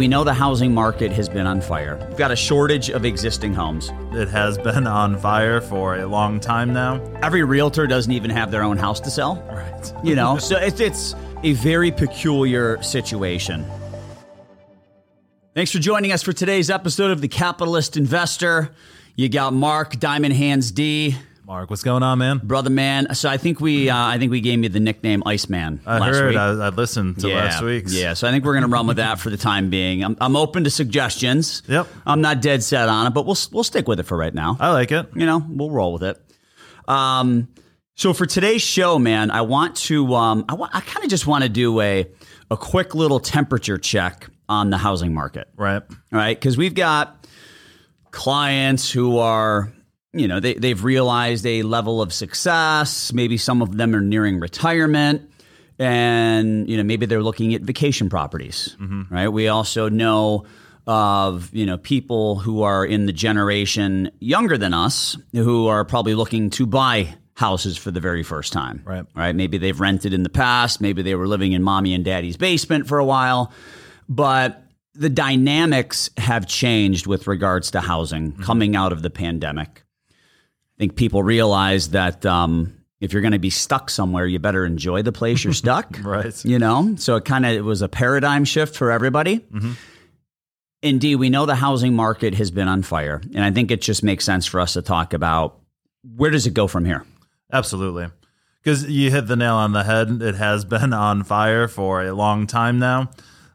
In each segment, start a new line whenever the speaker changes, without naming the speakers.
We know the housing market has been on fire. We've got a shortage of existing homes.
It has been on fire for a long time now.
Every realtor doesn't even have their own house to sell.
Right.
You know, so it's, it's a very peculiar situation. Thanks for joining us for today's episode of The Capitalist Investor. You got Mark Diamond Hands D,
Mark, what's going on, man?
brother man. So I think we, uh, I think we gave you the nickname Iceman.
I
last
heard.
week.
I, I listened to last week's.
Yeah, so I think we're going to run with that for the time being. I'm, I'm open to suggestions.
Yep.
I'm not dead set on it, but we'll we'll stick with it for right now.
I like it.
you know, we'll roll with it. Um, so for today's show, man, I want to, um, I want, I kind of just want to do a a quick little temperature check on the housing market,
Right.
all right? Because we've got clients who are, you know, they they've realized a level of success. Maybe some of them are nearing retirement. And you know maybe they're looking at vacation properties, mm-hmm. right? We also know of you know people who are in the generation younger than us who are probably looking to buy houses for the very first time,
Right.
Right? Maybe they've rented in the past, maybe they were living in mommy and daddy's basement for a while, but the dynamics have changed with regards to housing mm-hmm. coming out of the pandemic. I think people realize that um, if you're going to be stuck somewhere, you better enjoy the place you're stuck.
Right.
You know, so it kind of it was a paradigm shift for everybody. Indeed, we know the housing market has been on fire, and I think it just makes sense for us to talk about where does it go from here.
Absolutely. Because you hit the nail on the head. It has been on fire for a long time now.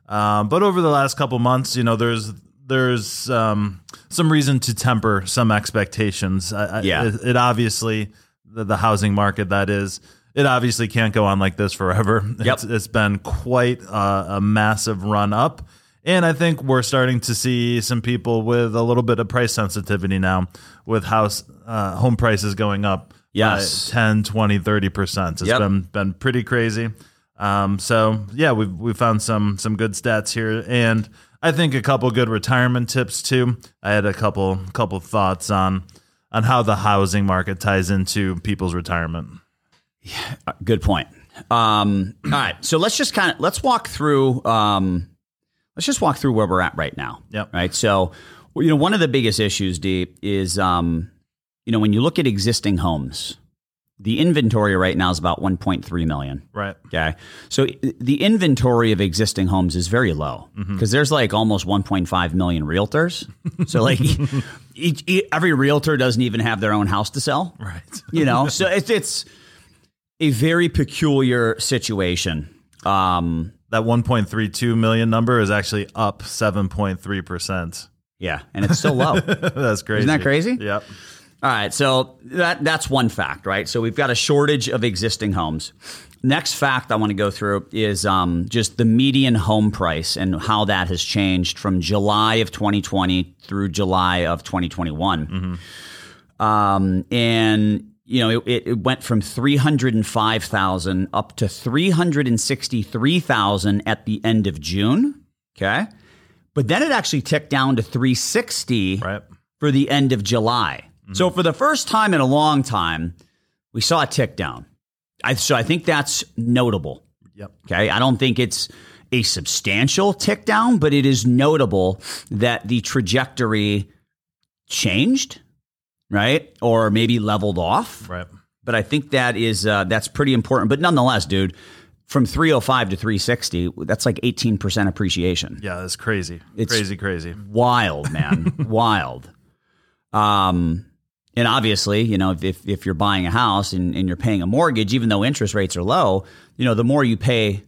Um, but over the last couple months, you know, there's there's um, some reason to temper some expectations. I, I-
Yeah.
it, it obviously the, the housing market that is. It obviously can't go on like this forever.
Yep.
It's, it's been quite a, a massive run up. And I think we're starting to see some people with a little bit of price sensitivity now with house uh, home prices going up
Yes.
by 10, 20, 30%. It's
Yep.
been been pretty crazy. Um, so yeah, we've we found some some good stats here and I think a couple good retirement tips too. I had a couple couple thoughts on on how the housing market ties into people's retirement.
Uh, Good point. Um, all right, so let's just kind of let's walk through. Um, let's just walk through where we're at right now.
Yep.
Right. So, you know, one of the biggest issues, Deep, is um, you know when you look at existing homes, the inventory right now is about 1.3 million.
Right.
Okay. So the inventory of existing homes is very low because there's like almost 1.5 million realtors. So like each, e every realtor doesn't even have their own house to sell.
Right.
You know, so it's it's a very peculiar situation. Um,
That 1.32 million number is actually up 7.3%.
yeah, and it's still low.
That's crazy.
Isn't that crazy?
Yep.
All right, so that that's one fact, right? So we've got a shortage of existing homes. Next fact I want to go through is um, just the median home price and how that has changed from July of 2020 through July of 2021. Um, and you know, it, it went from 305,000 up to 363,000 at the end of June. Okay. But then it actually ticked down to 360
Right.
for the end of July. So for the first time in a long time, we saw a tick down. I, so I think that's notable.
Yep.
Okay. I don't think it's a substantial tick down, but it is notable that the trajectory changed, right? Or maybe leveled off.
Right.
But I think that is uh, that's pretty important. But nonetheless, dude, from 305 to 360, that's like 18% appreciation.
Yeah, that's crazy.
It's-
crazy, crazy.
Wild, man. Wild. Um, and obviously, you know, if, if you're buying a house and, and you're paying a mortgage, even though interest rates are low, you know, the more you pay,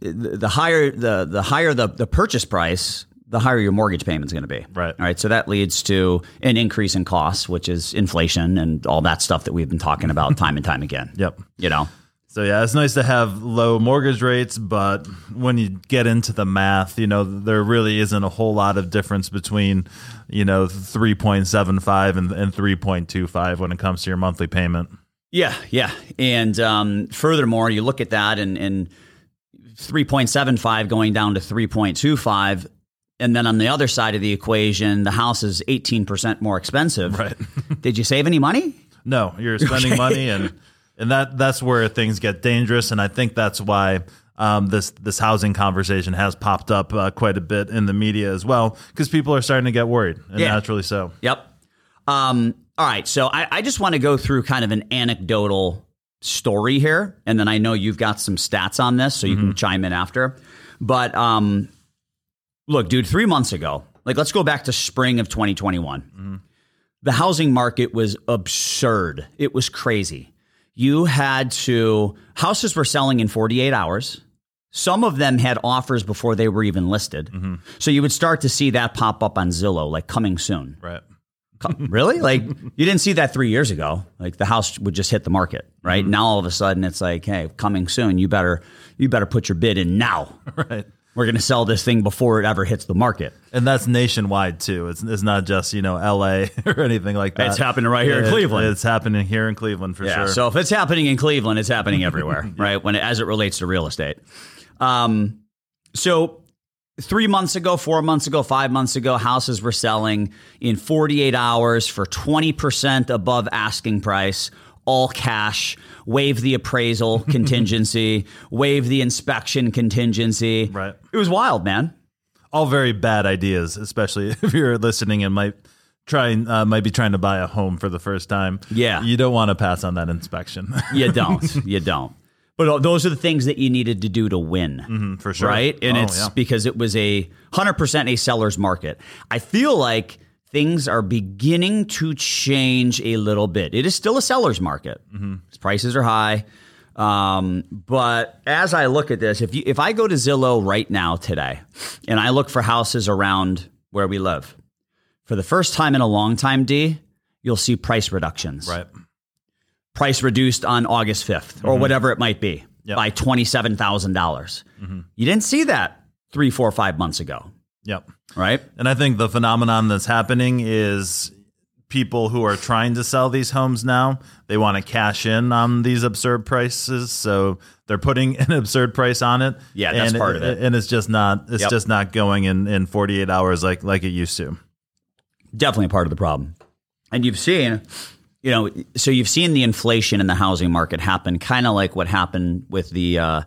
the the higher the the higher the, the purchase price, the higher your mortgage payment's going to be.
Right.
All right. So that leads to an increase in costs, which is inflation and all that stuff that we've been talking about time and time again.
Yep.
You know.
So yeah, it's nice to have low mortgage rates, but when you get into the math, you know, there really isn't a whole lot of difference between, you know, 3.75 and, and 3.25 when it comes to your monthly payment.
Yeah, yeah. And um, furthermore, you look at that and, and 3.75 going down to 3.25. And then on the other side of the equation, the house is 18% more expensive.
Right.
Did you save any money?
No, you're spending money and and that that's where things get dangerous and I think that's why um, this this housing conversation has popped up uh, quite a bit in the media as well because people are starting to get worried, and
Yeah.
naturally so.
Yep. Um, all right. So I, I just want to go through kind of an anecdotal story here. And then I know you've got some stats on this, so you can chime in after. But um, look, dude, three months ago, like let's go back to spring of 2021. The housing market was absurd. It was crazy. You had to, houses were selling in 48 hours. Some of them had offers before they were even listed. Mm-hmm. So you would start to see that pop up on Zillow, like coming soon.
Right.
Really? Like you didn't see that three years ago. Like the house would just hit the market, right? Mm-hmm. Now all of a sudden it's like, hey, coming soon. You better you better put your bid in now.
Right.
We're going to sell this thing before it ever hits the market.
And that's nationwide too. It's it's not just you know L.A. or anything like that.
It's happening right here in Cleveland.
It's happening here in Cleveland for
Yeah.
sure.
So if it's happening in Cleveland, it's happening everywhere, right? When it, as it relates to real estate. Um, so three months ago, four months ago, five months ago, houses were selling in 48 hours for 20% above asking price, all cash, waive the appraisal contingency, waive the inspection contingency.
Right.
It was wild, man.
all very bad ideas, especially if you're listening and might trying uh, might be trying to buy a home for the first time.
Yeah.
you don't want to pass on that inspection
You don't. you don't. But those are the things that you needed to do to win.
for sure.
right? And
Oh,
it's
yeah.
because it was a 100% a seller's market. I feel like things are beginning to change a little bit. It is still a seller's market.
Mm-hmm.
Prices are high. Um, but as I look at this, if you if I go to Zillow right now today and I look for houses around where we live, for the first time in a long time, D, you'll see price reductions
right.
price reduced on August 5th or whatever it might be
Yep.
by $27,000. dollars You didn't see that three, four, five months ago,
Yep.
right?
And I think the phenomenon that's happening is people who are trying to sell these homes now, they want to cash in on these absurd prices. So they're putting an absurd price on it.
Yeah, that's
and
part of it.
And it's just not it's
Yep.
just not going in, in 48 hours like like it used to.
Definitely a part of the problem. And you've seen, you know, so you've seen the inflation in the housing market happen kind of like what happened with the, uh,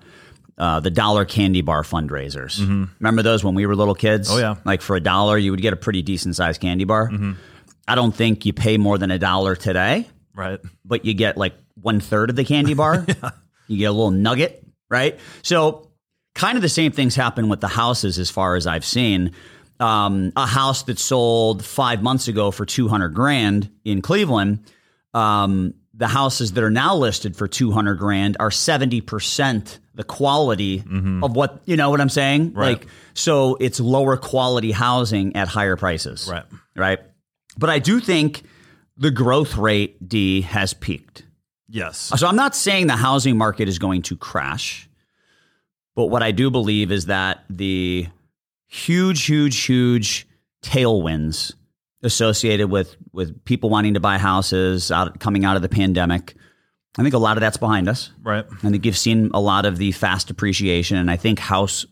uh, the dollar candy bar fundraisers. Remember those when we were little kids?
Mm-hmm. Oh, yeah.
Like for a dollar, you would get a pretty decent sized candy bar.
Mm-hmm.
I don't think you pay more than a dollar today.
Right.
but you get like one third of the candy bar. You get a little nugget, right? So, kind of the same things happen with the houses, as far as I've seen. Um, a house that sold five months ago for two hundred grand in Cleveland. Um, the houses that are now listed for two hundred grand are seventy percent the quality mm-hmm. of what you know what I'm saying.
Right.
Like, so it's lower quality housing at higher prices
Right.
right? But I do think the growth rate D has peaked.
Yes.
So I'm not saying the housing market is going to crash, but what I do believe is that the huge, huge, huge tailwinds associated with with people wanting to buy houses out coming out of the pandemic, I think a lot of that's behind us.
Right.
I think you've seen a lot of the fast appreciation, and I think house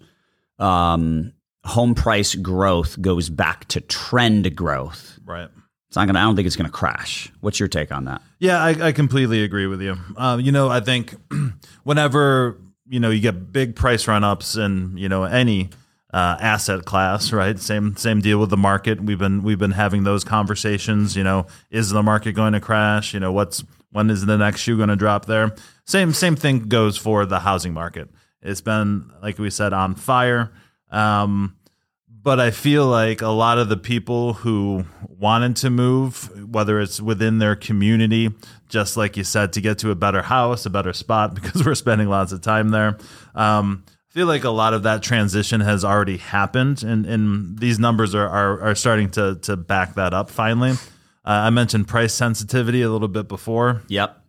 um, home price growth goes back to trend growth.
Right.
It's not gonna. I don't think it's gonna crash. What's your take on that?
Yeah, I, I completely agree with you. Uh, you know, I think whenever you know you get big price run ups in you know any uh, asset class, right? Same same deal with the market. We've been we've been having those conversations. You know, is the market going to crash? You know, what's when is the next shoe going to drop there? Same same thing goes for the housing market. It's been like we said on fire. Um, but I feel like a lot of the people who wanted to move, whether it's within their community, just like you said, to get to a better house, a better spot, because we're spending lots of time there. Um, I feel like a lot of that transition has already happened, and, and these numbers are, are, are starting to, to back that up finally. Uh, I mentioned price sensitivity a little bit before.
Yep.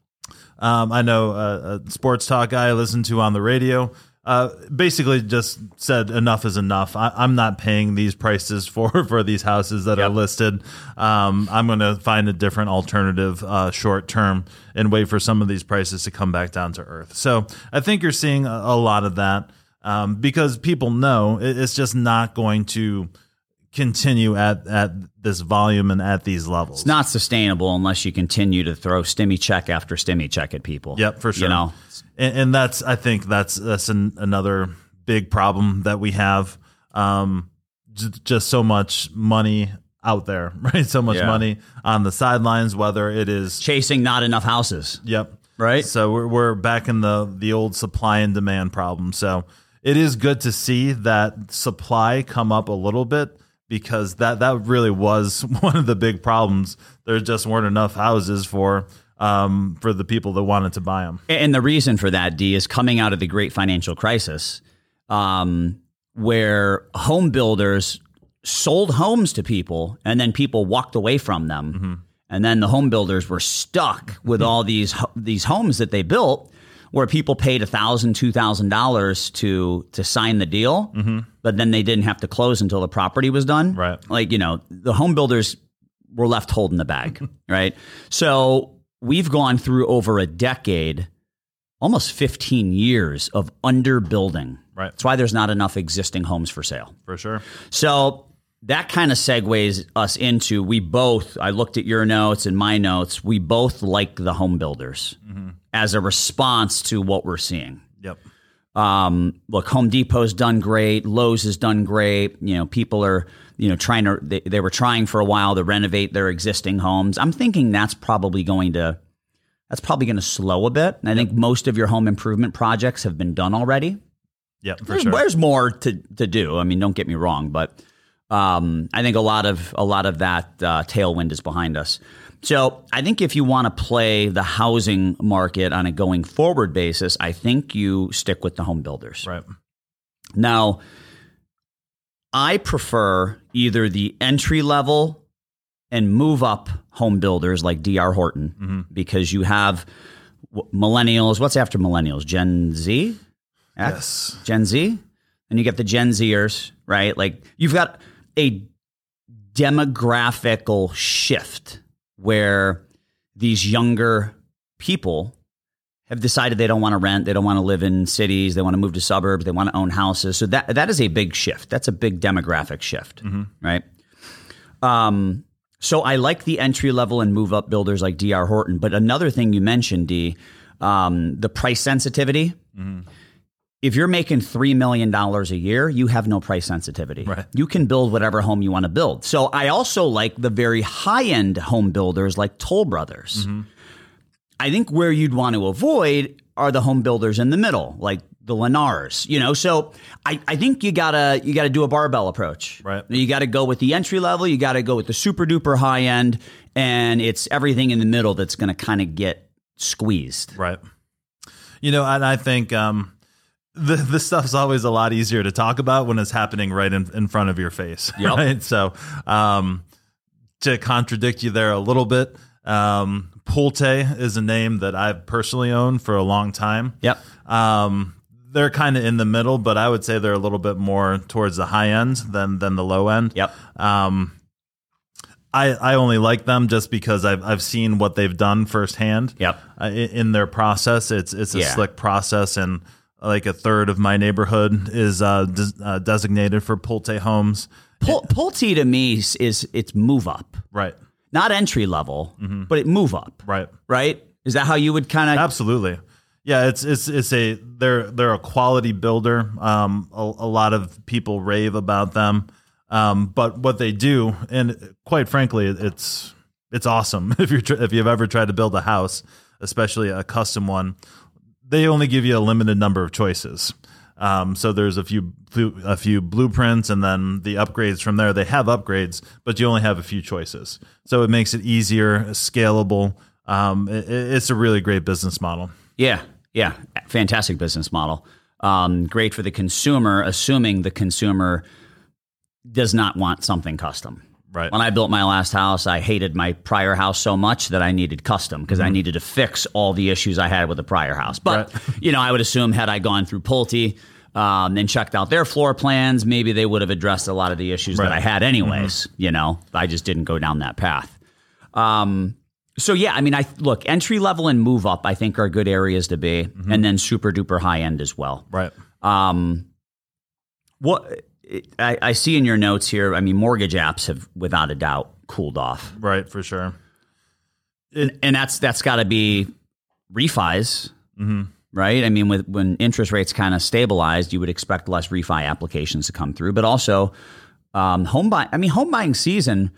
Um, I know a, a sports talk guy I listened to on the radio uh, basically just said enough is enough. I, I'm not paying these prices for for these houses that are listed. Um, I'm going to find a different alternative uh, short term and wait for some of these prices to come back down to earth. So I think you're seeing a, a lot of that um, because people know it's just not going to continue at at this volume and at these levels.
It's not sustainable unless you continue to throw stimmy check after stimmy check at people.
Yep, for sure.
You know,
and, and that's I think that's that's an, another big problem that we have. Um, j- just so much money out there, right? So much
Yeah.
money on the sidelines, whether it is
chasing not enough houses,
yep,
right?
So we're we're back in the the old supply and demand problem. So it is good to see that supply come up a little bit because that that really was one of the big problems. There just weren't enough houses for um for the people that wanted to buy them.
And the reason for that, D, is coming out of the great financial crisis, um, where home builders sold homes to people and then people walked away from them. And then the home builders were stuck with all these these homes that they built where people paid $1,000, $2,000 to to sign the deal, mm-hmm. but then they didn't have to close until the property was done.
Right.
Like, you know, the home builders were left holding the bag, right? So we've gone through over a decade, almost 15 years of underbuilding.
Right.
That's why there's not enough existing homes for sale.
For sure.
So that kind of segues us into we both, I looked at your notes and my notes, we both like the home builders as a response to what we're seeing.
Yep.
Um, look, Home Depot's done great. Lowe's has done great. You know, people are, you know, trying to, they, they were trying for a while to renovate their existing homes. I'm thinking that's probably going to, that's probably going to slow a bit. I think most of your home improvement projects have been done already.
For
There's,
sure.
there's more to, to do. I mean, don't get me wrong, but um, I think a lot of a lot of that uh, tailwind is behind us. So I think if you want to play the housing market on a going forward basis, I think you stick with the home builders.
Right.
Now, I prefer either the entry level and move up home builders like DR Horton because you have millennials. What's after millennials? Gen Z? X?
Yes.
Gen Z? And you get the Gen Zers, right? Like you've got a demographical shift where these younger people have decided they don't want to rent, they don't want to live in cities, they want to move to suburbs, they want to own houses. So that that is a big shift. That's a big demographic shift, right? Um, so I like the entry level and move up builders like DR Horton. But another thing you mentioned, D, um, the price sensitivity. If you're making $3 million a year, you have no price sensitivity.
Right.
You can build whatever home you want to build. So I also like the very high end home builders like Toll Brothers. I think where you'd want to avoid are the home builders in the middle, like the Lennars, you know. So I, I think you gotta you gotta do a barbell approach.
Right.
You gotta go with the entry level, you gotta go with the super duper high end, and it's everything in the middle that's gonna kind of get squeezed.
Right. You know, and I think um, the this stuff's always a lot easier to talk about when it's happening right in, in front of your face.
Yep.
Right. So um, to contradict you there a little bit, um, Pulte is a name that I've personally owned for a long time.
Yep.
Um, they're kind of in the middle, but I would say they're a little bit more towards the high end than than the low end.
Yep.
Um, I I only like them just because I've I've seen what they've done firsthand.
Yep.
Uh, in, in their process, it's it's a
Yeah.
slick process, and like a third of my neighborhood is uh, des- uh, designated for Pulte homes.
Pull, Pulte to me is, is it's move up,
Right.
not entry level, but it move up,
Right.
right? Is that how you would kind of?
Absolutely. Yeah, it's it's it's a they're they're a quality builder. Um, a, a lot of people rave about them. Um, but what they do, and quite frankly, it's it's awesome. If you're if you've ever tried to build a house, especially a custom one, they only give you a limited number of choices. Um, so there's a few a few blueprints, and then the upgrades from there. They have upgrades, but you only have a few choices. So it makes it easier, scalable. Um, it, it's a really great business model.
Yeah, yeah, fantastic business model. Um, great for the consumer, assuming the consumer does not want something custom.
Right.
When I built my last house, I hated my prior house so much that I needed custom because I needed to fix all the issues I had with the prior house. But
Right.
you know, I would assume had I gone through Pulte um, and checked out their floor plans, maybe they would have addressed a lot of the issues that I had, anyways. You know, I just didn't go down that path. Um, so yeah, I mean, I look entry level and move up. I think are good areas to be, and then super duper high end as well.
Right.
Um, what I, I see in your notes here. I mean, mortgage apps have without a doubt cooled off,
Right, for sure.
and, and that's that's got to be refis,
hmm
right? I mean, with when interest rates kind of stabilized, you would expect less refi applications to come through, but also um, home buy. I mean, home buying season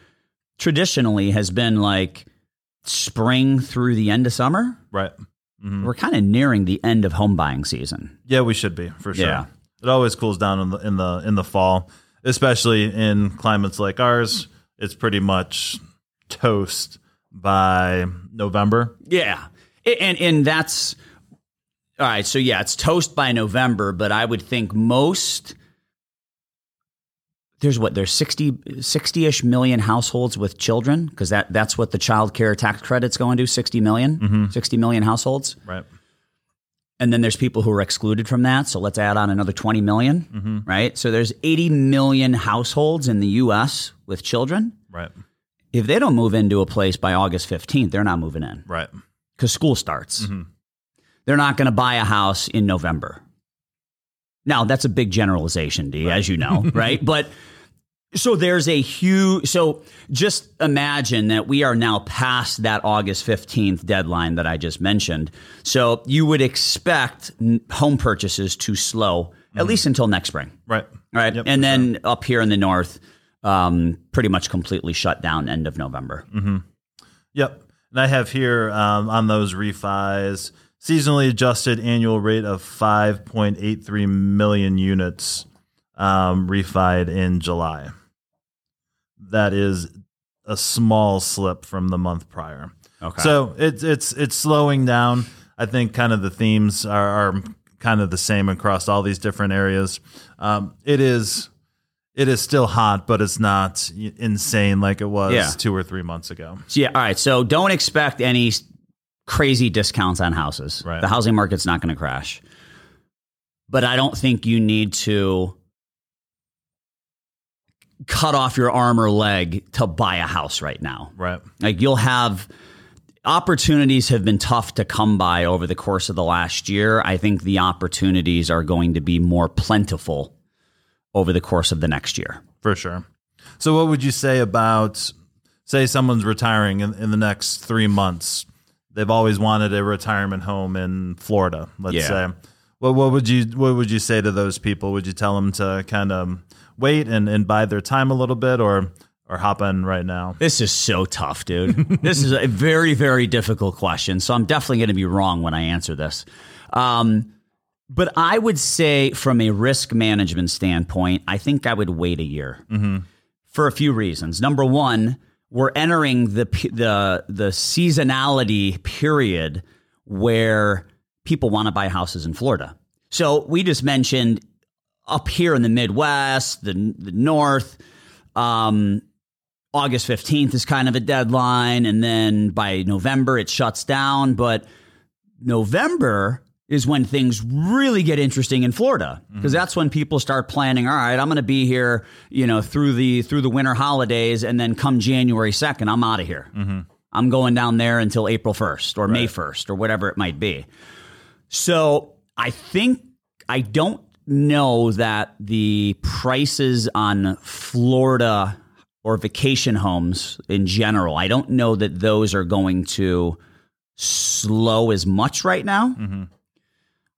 traditionally has been like spring through the end of summer.
Right. hmm
We're kind of nearing the end of home buying season.
Yeah, we should be for sure.
Yeah.
It always cools down in the in the in the fall, especially in climates like ours. It's pretty much toast by November.
Yeah. And and that's all right, so yeah, it's toast by November, but I would think most there's what there's 60 60ish million households with children because that that's what the child care tax credit's going to 60 million, mm-hmm. 60 million households.
Right.
And then there's people who are excluded from that, so let's add on another 20 million, right? So there's 80 million households in the US with children.
Right.
If they don't move into a place by August 15th, they're not moving in
Right.
because school starts.
Mm-hmm.
They're not going to buy a house in November. Now, that's a big generalization, D, as you know, right? But so there's a huge, so just imagine that we are now past that August 15th deadline that I just mentioned. So you would expect home purchases to slow at least until next spring,
Right.
right?
Yep,
and then up here in the north, um, pretty much completely shut down end of November.
Yep. And I have here um, on those refis seasonally adjusted annual rate of 5.83 million units um, refied in July. That is a small slip from the month prior.
Okay.
So it's it's it's slowing down. I think kind of the themes are, are kind of the same across all these different areas. Um, it is it is still hot, but it's not insane like it was
Yeah.
two or three months ago.
Yeah, all right. So don't expect any crazy discounts on houses.
Right.
The housing market's not going to crash. But I don't think you need to cut off your arm or leg to buy a house right now.
Right.
Like you'll have opportunities have been tough to come by over the course of the last year. I think the opportunities are going to be more plentiful over the course of the next year.
For sure. So, what would you say about, say, someone's retiring in, in the next three months? They've always wanted a retirement home in Florida. Let's
Yeah.
say. Well, what would you what would you say to those people? Would you tell them to kind of wait and, and bide their time a little bit, or or hop in right now?
This is so tough, dude. this is a very, very difficult question. So I'm definitely going to be wrong when I answer this. Um, but I would say, from a risk management standpoint, I think I would wait a year for a few reasons. Number one, we're entering the the the seasonality period where people want to buy houses in Florida. So we just mentioned up here in the Midwest, the the North. Um, August 15th is kind of a deadline. And then by November, it shuts down. But November is when things really get interesting in Florida because that's when people start planning all right i'm going to be here you know through the through the winter holidays and then come january 2nd i'm out of here i'm going down there until april 1st or may 1st or whatever it might be so i think i don't know that the prices on florida or vacation homes in general i don't know that those are going to slow as much right now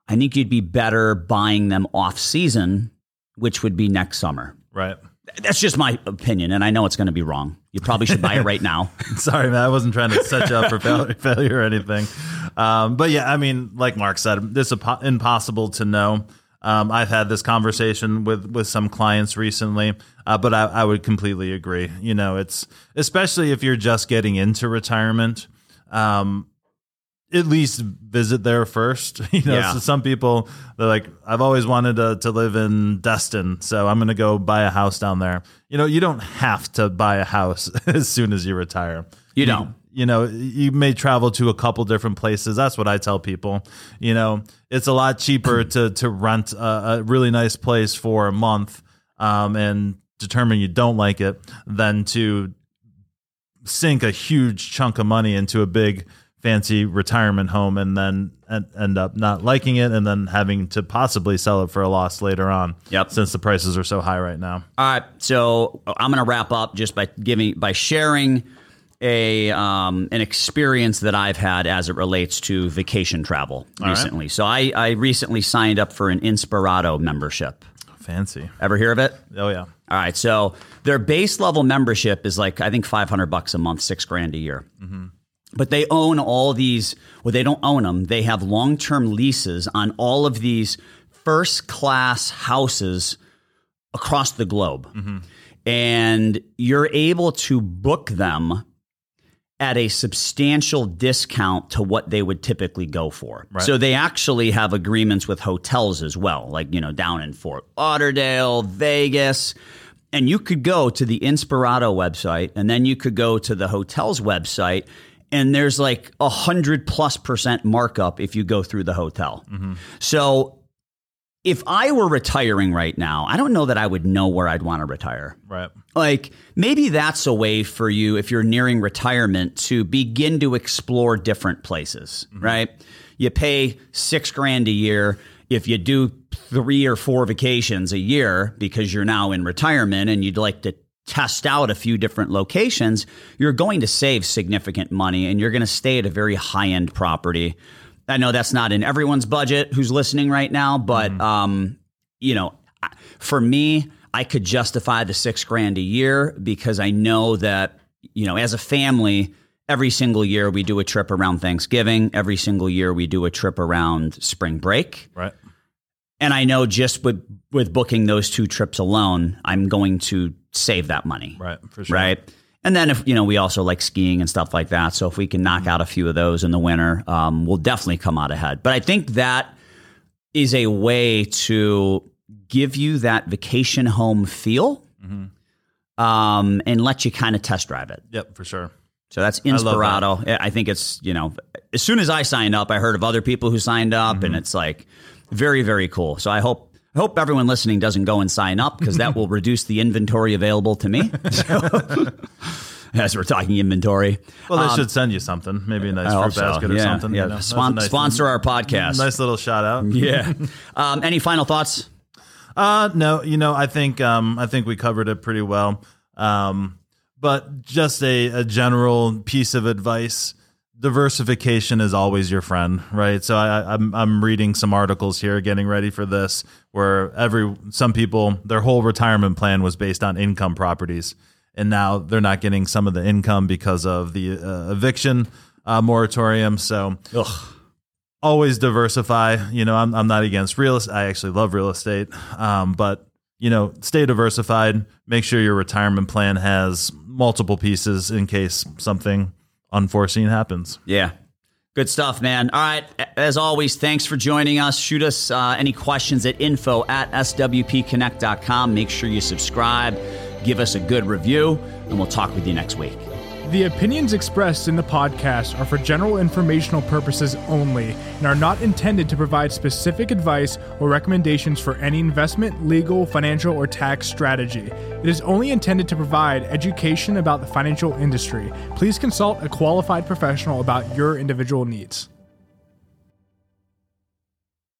I think you'd be better buying them off season, which would be next summer.
Right.
That's just my opinion, and I know it's going to be wrong. You probably should buy it right now.
Sorry, man. I wasn't trying to set you up for failure, failure or anything. Um, but yeah, I mean, like Mark said, this is impossible to know. Um, I've had this conversation with with some clients recently, uh, but I, I would completely agree. You know, it's especially if you're just getting into retirement. Um, at least visit there first. You know,
Yeah.
so some people they're like, I've always wanted to, to live in Destin, so I'm going to go buy a house down there. You know, you don't have to buy a house as soon as you retire.
You don't.
You know, you may travel to a couple different places. That's what I tell people. You know, it's a lot cheaper to to rent a, a really nice place for a month um, and determine you don't like it than to sink a huge chunk of money into a big fancy retirement home and then end up not liking it and then having to possibly sell it for a loss later on.
Yep.
Since the prices are so high right now.
All right, so I'm going to wrap up just by giving by sharing a um, an experience that I've had as it relates to vacation travel recently. So I, I recently signed up for an Inspirato membership.
Fancy.
Ever hear of it?
Oh yeah.
All right, so their base level membership is like I think 500 bucks a month, six grand a year. But they own all these. Well, they don't own them. They have long term leases on all of these first class houses across the globe, and you're able to book them at a substantial discount to what they would typically go for. So they actually have agreements with hotels as well, like, you know, down in Fort Lauderdale, Vegas. And you could go to the Inspirato website and then you could go to the hotel's website and there's like a hundred plus percent markup if you go through the hotel. Mm-hmm. So if I were retiring right now, I don't know that I would know where I'd want to retire.
Right.
like maybe that's a way for you if you're nearing retirement to begin to explore different places mm-hmm. right? You pay six grand a year. If you do three or four vacations a year because you're now in retirement and you'd like to test out a few different locations you're going to save significant money and you're going to stay at a very high end property i know that's not in everyone's budget who's listening right now but um you know, for me, I could justify the six grand a year because I know that, you know, as a family, every single year we do a trip around Thanksgiving. Every single year we do a trip around spring break.
Right.
And I know just with, with booking those two trips alone, I'm going to save that money.
Right. For sure.
Right. And then if you know we also like skiing and stuff like that, so if we can knock out a few of those in the winter, um, we'll definitely come out ahead. But I think that is a way to give you that vacation home feel, um, and let you kind of test drive it.
Yep. For sure.
So that's
that.
I, I think it's you know, as soon as I signed up, I heard of other people who signed up,
Mm-hmm.
and it's like very very cool. So I hope. I hope everyone listening doesn't go and sign up because that will reduce the inventory available to me. So- as we're talking inventory,
Well, they should send you something. Maybe a nice
I
fruit
so.
basket or
Yeah,
something.
yeah.
You know?
Spon-
nice-
sponsor our podcast.
Nice little shout out.
Yeah. um, any final thoughts?
Uh no, you know, I think um I think we covered it pretty well. Um but just a, a general piece of advice. Diversification is always your friend, right? So I, I'm I'm reading some articles here, getting ready for this, where every some people their whole retirement plan was based on income properties, and now they're not getting some of the income because of the uh, eviction uh, moratorium. So
Ugh.
always diversify. You know, I'm I'm not against real estate. I actually love real estate. Um, but you know, stay diversified. Make sure your retirement plan has multiple pieces in case something unforeseen happens.
Yeah. Good stuff, man. All right. As always, thanks for joining us. Shoot us uh, any questions at info at swpconnect.com. Make sure you subscribe, give us a good review, and we'll talk with you next week.
The opinions expressed in the podcast are for general informational purposes only and are not intended to provide specific advice or recommendations for any investment, legal, financial, or tax strategy. It is only intended to provide education about the financial industry. Please consult a qualified professional about your individual needs.